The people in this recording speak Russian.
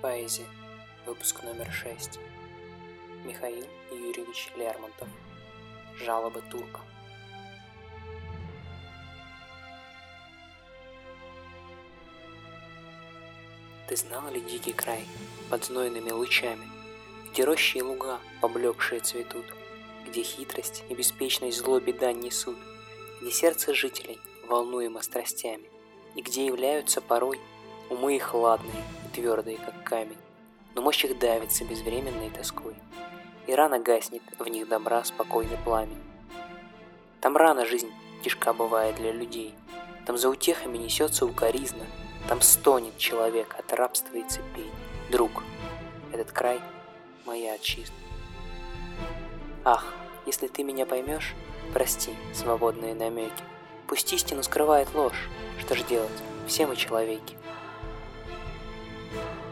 Поэзия. Выпуск номер 6. Михаил Юрьевич Лермонтов. Жалобы турка. Ты знал ли дикий край под знойными лучами, Где рощи и луга, поблекшие цветут, Где хитрость и беспечность зло беда несут, Где сердце жителей волнуемо страстями, И где являются порой умы их хладные и твердые, как камень, Но мощь их давится безвременной тоской, И рано гаснет в них добра спокойный пламень. Там рано жизнь тяжка бывает для людей, Там за утехами несется укоризна, там стонет человек от рабства и цепей. Друг, этот край — моя отчизна. Ах, если ты меня поймешь, прости свободные намеки. Пусть истину скрывает ложь, что ж делать, все мы человеки. you